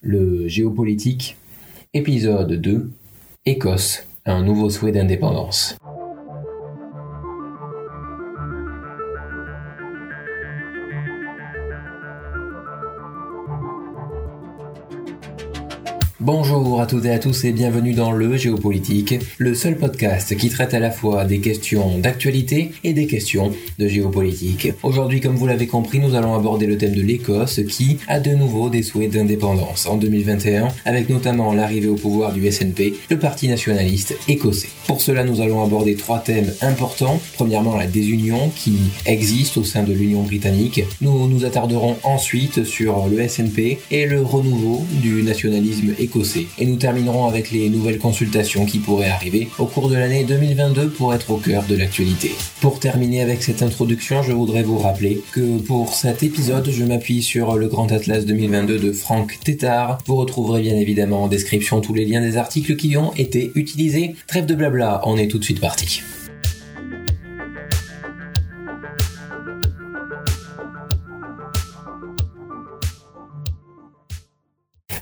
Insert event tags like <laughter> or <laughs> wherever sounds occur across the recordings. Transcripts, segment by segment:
le géopolitique, épisode 2, Écosse, un nouveau souhait d'indépendance. Bonjour à toutes et à tous et bienvenue dans le Géopolitique, le seul podcast qui traite à la fois des questions d'actualité et des questions de géopolitique. Aujourd'hui, comme vous l'avez compris, nous allons aborder le thème de l'Écosse qui a de nouveau des souhaits d'indépendance en 2021, avec notamment l'arrivée au pouvoir du SNP, le parti nationaliste écossais. Pour cela, nous allons aborder trois thèmes importants. Premièrement, la désunion qui existe au sein de l'Union britannique. Nous nous attarderons ensuite sur le SNP et le renouveau du nationalisme écossais et nous terminerons avec les nouvelles consultations qui pourraient arriver au cours de l'année 2022 pour être au cœur de l'actualité. Pour terminer avec cette introduction, je voudrais vous rappeler que pour cet épisode, je m'appuie sur le Grand Atlas 2022 de Franck Tétard. Vous retrouverez bien évidemment en description tous les liens des articles qui ont été utilisés. Trêve de blabla, on est tout de suite parti.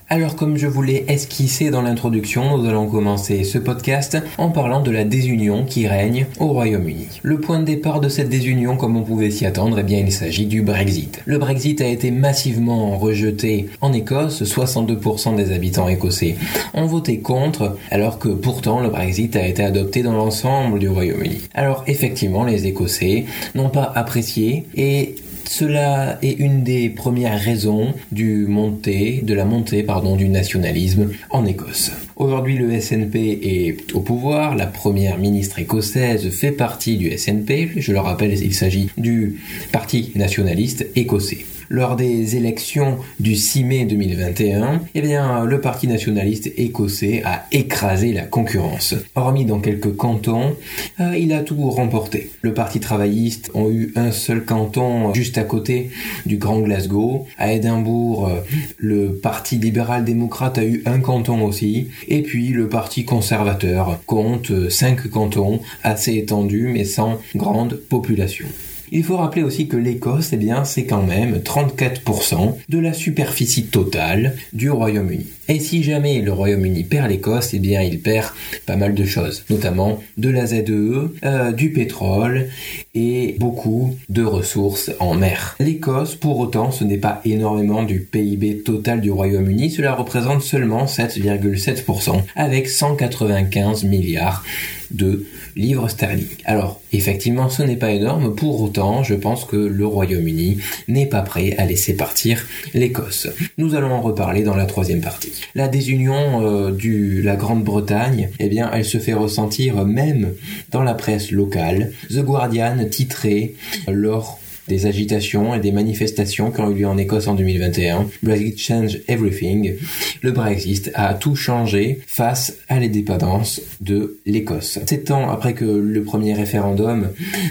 Alors comme je voulais esquisser dans l'introduction, nous allons commencer ce podcast en parlant de la désunion qui règne au Royaume-Uni. Le point de départ de cette désunion, comme on pouvait s'y attendre, eh bien il s'agit du Brexit. Le Brexit a été massivement rejeté en Écosse, 62% des habitants écossais ont voté contre, alors que pourtant le Brexit a été adopté dans l'ensemble du Royaume-Uni. Alors effectivement, les Écossais n'ont pas apprécié et cela est une des premières raisons du montée, de la montée du nationalisme en Écosse. Aujourd'hui, le SNP est au pouvoir. La première ministre écossaise fait partie du SNP. Je le rappelle, il s'agit du Parti nationaliste écossais lors des élections du 6 mai 2021, eh bien, le Parti nationaliste écossais a écrasé la concurrence. Hormis dans quelques cantons, euh, il a tout remporté. Le Parti travailliste a eu un seul canton juste à côté du Grand Glasgow. À Édimbourg, euh, le Parti libéral-démocrate a eu un canton aussi. Et puis, le Parti conservateur compte cinq cantons assez étendus mais sans grande population. Il faut rappeler aussi que l'Écosse, eh c'est quand même 34% de la superficie totale du Royaume-Uni. Et si jamais le Royaume-Uni perd l'Écosse, eh bien, il perd pas mal de choses, notamment de la ZEE, euh, du pétrole et beaucoup de ressources en mer. L'Écosse, pour autant, ce n'est pas énormément du PIB total du Royaume-Uni, cela représente seulement 7,7% avec 195 milliards de livres sterling. Alors, effectivement, ce n'est pas énorme, pour autant, je pense que le Royaume-Uni n'est pas prêt à laisser partir l'Écosse. Nous allons en reparler dans la troisième partie. La désunion euh, de la Grande-Bretagne, eh bien, elle se fait ressentir même dans la presse locale. The Guardian titrait lors des agitations et des manifestations qui ont eu lieu en Écosse en 2021. Brexit change everything. Le Brexit a tout changé face à l'indépendance de l'Écosse. Sept ans après que le premier référendum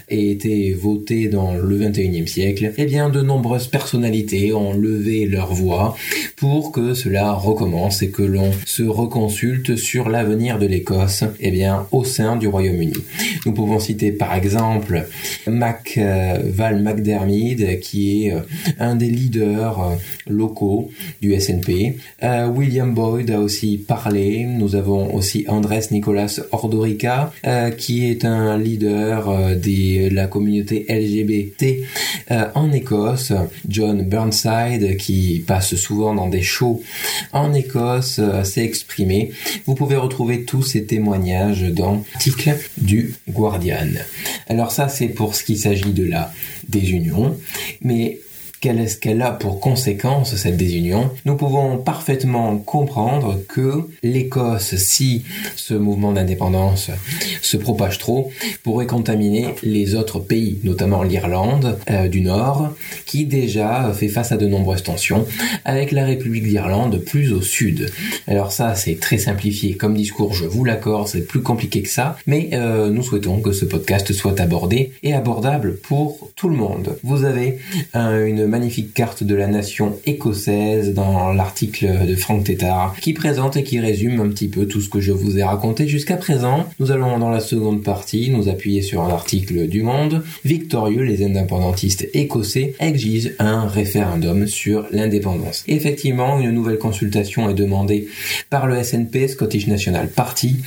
ait été voté dans le 21e siècle, eh bien, de nombreuses personnalités ont levé leur voix pour que cela recommence et que l'on se reconsulte sur l'avenir de l'Écosse, eh bien, au sein du Royaume-Uni. Nous pouvons citer par exemple Mac euh, Val McDermid, qui est euh, un des leaders euh, locaux du SNP. William Boyd a aussi parlé. Nous avons aussi Andrés Nicolas Ordorica, qui est un leader de la communauté LGBT en Écosse. John Burnside, qui passe souvent dans des shows en Écosse, s'est exprimé. Vous pouvez retrouver tous ces témoignages dans l'article du Guardian. Alors ça, c'est pour ce qui s'agit de la désunion, mais quelle est-ce qu'elle a pour conséquence cette désunion, nous pouvons parfaitement comprendre que l'Écosse, si ce mouvement d'indépendance se propage trop, pourrait contaminer les autres pays, notamment l'Irlande euh, du Nord, qui déjà fait face à de nombreuses tensions, avec la République d'Irlande plus au sud. Alors ça, c'est très simplifié comme discours, je vous l'accorde, c'est plus compliqué que ça, mais euh, nous souhaitons que ce podcast soit abordé et abordable pour tout le monde. Vous avez une magnifique carte de la nation écossaise dans l'article de Frank Tétard qui présente et qui résume un petit peu tout ce que je vous ai raconté jusqu'à présent. Nous allons dans la seconde partie nous appuyer sur un article du Monde. Victorieux, les indépendantistes écossais exigent un référendum sur l'indépendance. Effectivement, une nouvelle consultation est demandée par le SNP, Scottish National Party.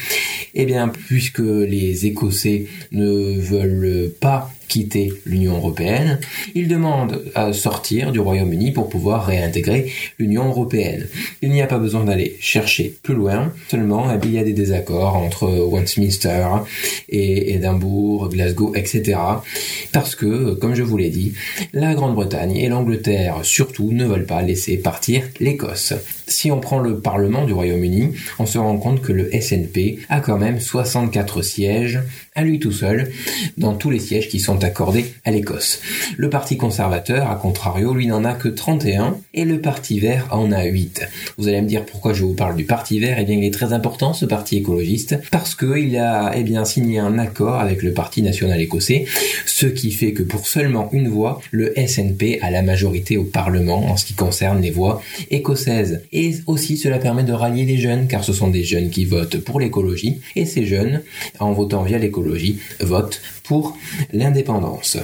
Eh bien, puisque les Écossais ne veulent pas quitter l'Union européenne, il demande à sortir du Royaume-Uni pour pouvoir réintégrer l'Union européenne. Il n'y a pas besoin d'aller chercher plus loin, seulement eh il y a des désaccords entre Westminster et Édimbourg, Glasgow, etc. Parce que, comme je vous l'ai dit, la Grande-Bretagne et l'Angleterre surtout ne veulent pas laisser partir l'Écosse. Si on prend le Parlement du Royaume-Uni, on se rend compte que le SNP a quand même 64 sièges à lui tout seul dans tous les sièges qui sont accordés à l'Écosse. Le Parti conservateur, à contrario, lui n'en a que 31 et le Parti vert en a 8. Vous allez me dire pourquoi je vous parle du Parti vert? Eh bien, il est très important ce parti écologiste parce qu'il a eh bien signé un accord avec le Parti national écossais, ce qui fait que pour seulement une voix, le SNP a la majorité au Parlement en ce qui concerne les voix écossaises. Aussi, cela permet de rallier les jeunes car ce sont des jeunes qui votent pour l'écologie et ces jeunes, en votant via l'écologie, vote pour l'indépendance.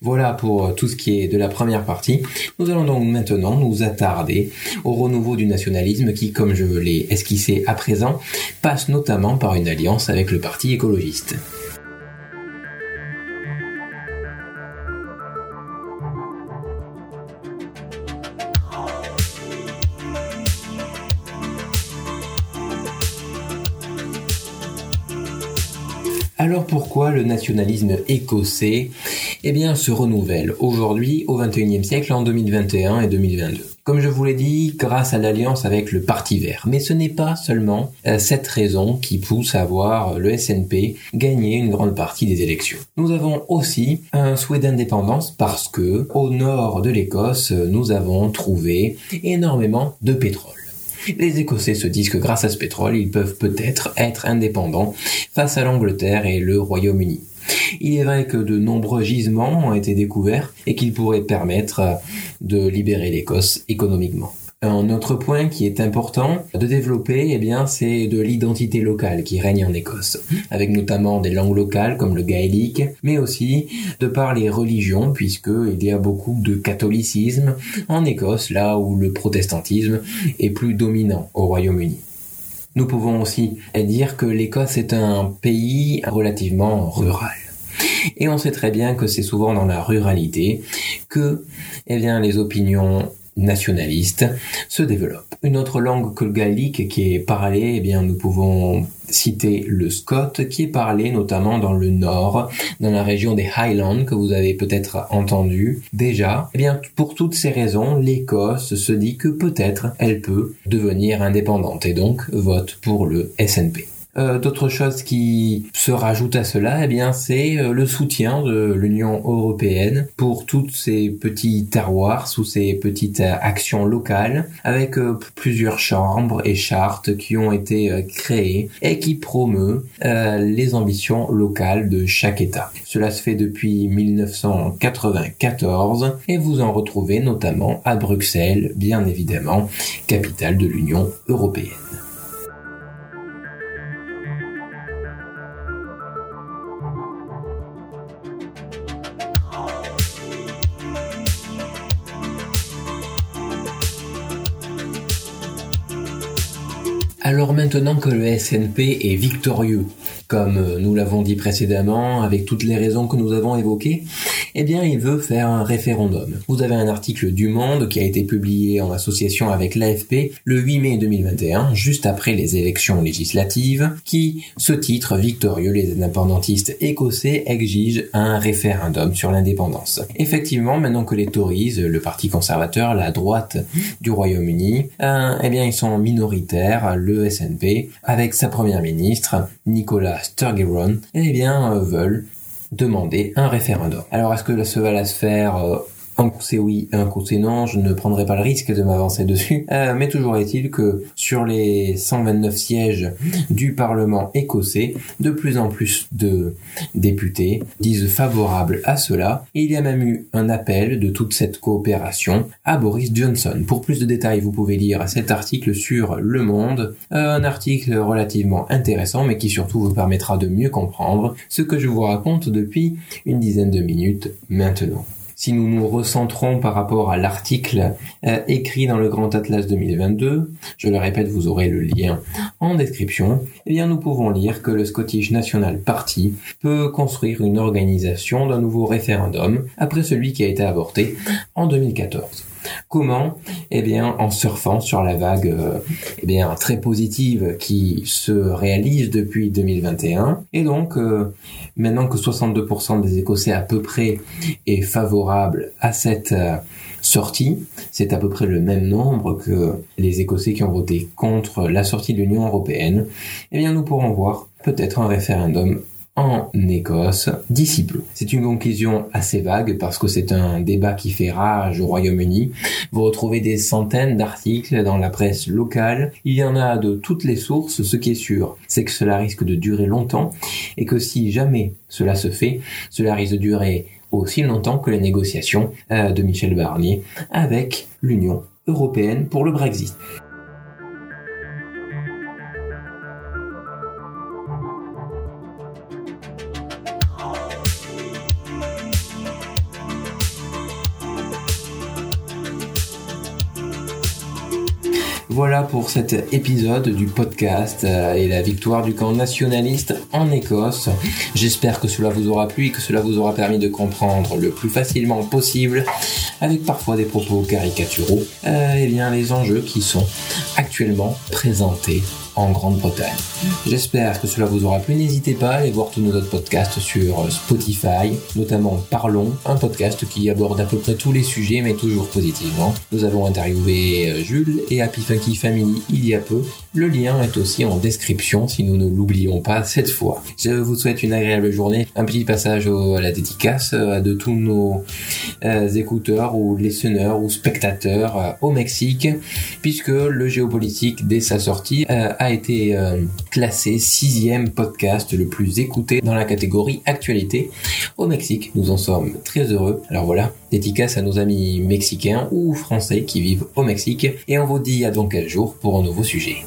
Voilà pour tout ce qui est de la première partie. Nous allons donc maintenant nous attarder au renouveau du nationalisme qui, comme je l'ai esquissé à présent, passe notamment par une alliance avec le Parti écologiste. Alors pourquoi le nationalisme écossais eh bien, se renouvelle aujourd'hui au XXIe siècle en 2021 et 2022 comme je vous l'ai dit, grâce à l'alliance avec le Parti vert. Mais ce n'est pas seulement euh, cette raison qui pousse à voir le SNP gagner une grande partie des élections. Nous avons aussi un souhait d'indépendance parce que au nord de l'Écosse, nous avons trouvé énormément de pétrole. Les Écossais se disent que grâce à ce pétrole, ils peuvent peut-être être indépendants face à l'Angleterre et le Royaume-Uni. Il est vrai que de nombreux gisements ont été découverts et qu'ils pourraient permettre de libérer l'Écosse économiquement. Un autre point qui est important de développer, eh bien, c'est de l'identité locale qui règne en Écosse, avec notamment des langues locales comme le gaélique, mais aussi de par les religions, puisque il y a beaucoup de catholicisme en Écosse, là où le protestantisme est plus dominant au Royaume-Uni. Nous pouvons aussi dire que l'Écosse est un pays relativement rural. Et on sait très bien que c'est souvent dans la ruralité que eh bien, les opinions nationaliste se développe. Une autre langue que le gaélique qui est parlée, eh bien, nous pouvons citer le scott qui est parlé notamment dans le nord, dans la région des Highlands que vous avez peut-être entendu déjà. Eh bien, pour toutes ces raisons, l'Écosse se dit que peut-être elle peut devenir indépendante et donc vote pour le SNP. Euh, d'autres choses qui se rajoutent à cela, eh bien, c'est euh, le soutien de l'Union européenne pour toutes ces petits terroirs, sous ces petites euh, actions locales, avec plusieurs chambres et chartes qui ont été créées et qui promeut les ambitions locales de chaque État. Cela se fait depuis 1994 et vous en retrouvez notamment à Bruxelles, bien évidemment, capitale de l'Union européenne. Alors maintenant que le SNP est victorieux, comme nous l'avons dit précédemment, avec toutes les raisons que nous avons évoquées, eh bien il veut faire un référendum. Vous avez un article du Monde qui a été publié en association avec l'AFP le 8 mai 2021, juste après les élections législatives, qui ce titre victorieux les indépendantistes écossais exigent un référendum sur l'indépendance. Effectivement, maintenant que les Tories, le parti conservateur, la droite du Royaume-Uni, euh, eh bien ils sont minoritaires, le SNP, avec sa première ministre, Nicola Sturgeon, eh bien euh, veulent demander un référendum. Alors est-ce que cela va se faire euh, un coup c'est oui, un coup c'est non, je ne prendrai pas le risque de m'avancer dessus, euh, mais toujours est-il que sur les 129 sièges du Parlement écossais, de plus en plus de députés disent favorables à cela, et il y a même eu un appel de toute cette coopération à Boris Johnson. Pour plus de détails, vous pouvez lire cet article sur Le Monde, euh, un article relativement intéressant, mais qui surtout vous permettra de mieux comprendre ce que je vous raconte depuis une dizaine de minutes maintenant si nous nous recentrons par rapport à l'article euh, écrit dans le Grand Atlas 2022, je le répète, vous aurez le lien en description, eh bien nous pouvons lire que le Scottish National Party peut construire une organisation d'un nouveau référendum après celui qui a été avorté en 2014. Comment Eh bien, en surfant sur la vague euh, eh bien très positive qui se réalise depuis 2021. Et donc, euh, maintenant que 62% des Écossais à peu près est favorable à cette euh, sortie, c'est à peu près le même nombre que les Écossais qui ont voté contre la sortie de l'Union européenne. Eh bien, nous pourrons voir peut-être un référendum en Écosse d'ici peu. C'est une conclusion assez vague parce que c'est un débat qui fait rage au Royaume-Uni. Vous retrouvez des centaines d'articles dans la presse locale. Il y en a de toutes les sources. Ce qui est sûr, c'est que cela risque de durer longtemps et que si jamais cela se fait, cela risque de durer aussi longtemps que les négociations euh, de Michel Barnier avec l'Union européenne pour le Brexit. Pour cet épisode du podcast euh, et la victoire du camp nationaliste en Écosse. J'espère que cela vous aura plu et que cela vous aura permis de comprendre le plus facilement possible, avec parfois des propos caricaturaux, euh, eh bien les enjeux qui sont actuellement présentés en Grande-Bretagne. J'espère que cela vous aura plu. N'hésitez pas à aller voir tous nos autres podcasts sur Spotify, notamment Parlons, un podcast qui aborde à peu près tous les sujets, mais toujours positivement. Nous avons interviewé euh, Jules et Happy Funky Family il y a peu. Le lien est aussi en description si nous ne l'oublions pas <laughs> cette fois. Je vous souhaite une agréable journée. Un petit passage à la dédicace euh, de tous nos euh, écouteurs ou listeners ou spectateurs au Mexique, puisque le géopolitique, dès sa sortie, a été euh, classé sixième podcast le plus écouté dans la catégorie actualité au Mexique. Nous en sommes très heureux. Alors voilà, dédicace à nos amis mexicains ou français qui vivent au Mexique. Et on vous dit à donc quel jour pour un nouveau sujet.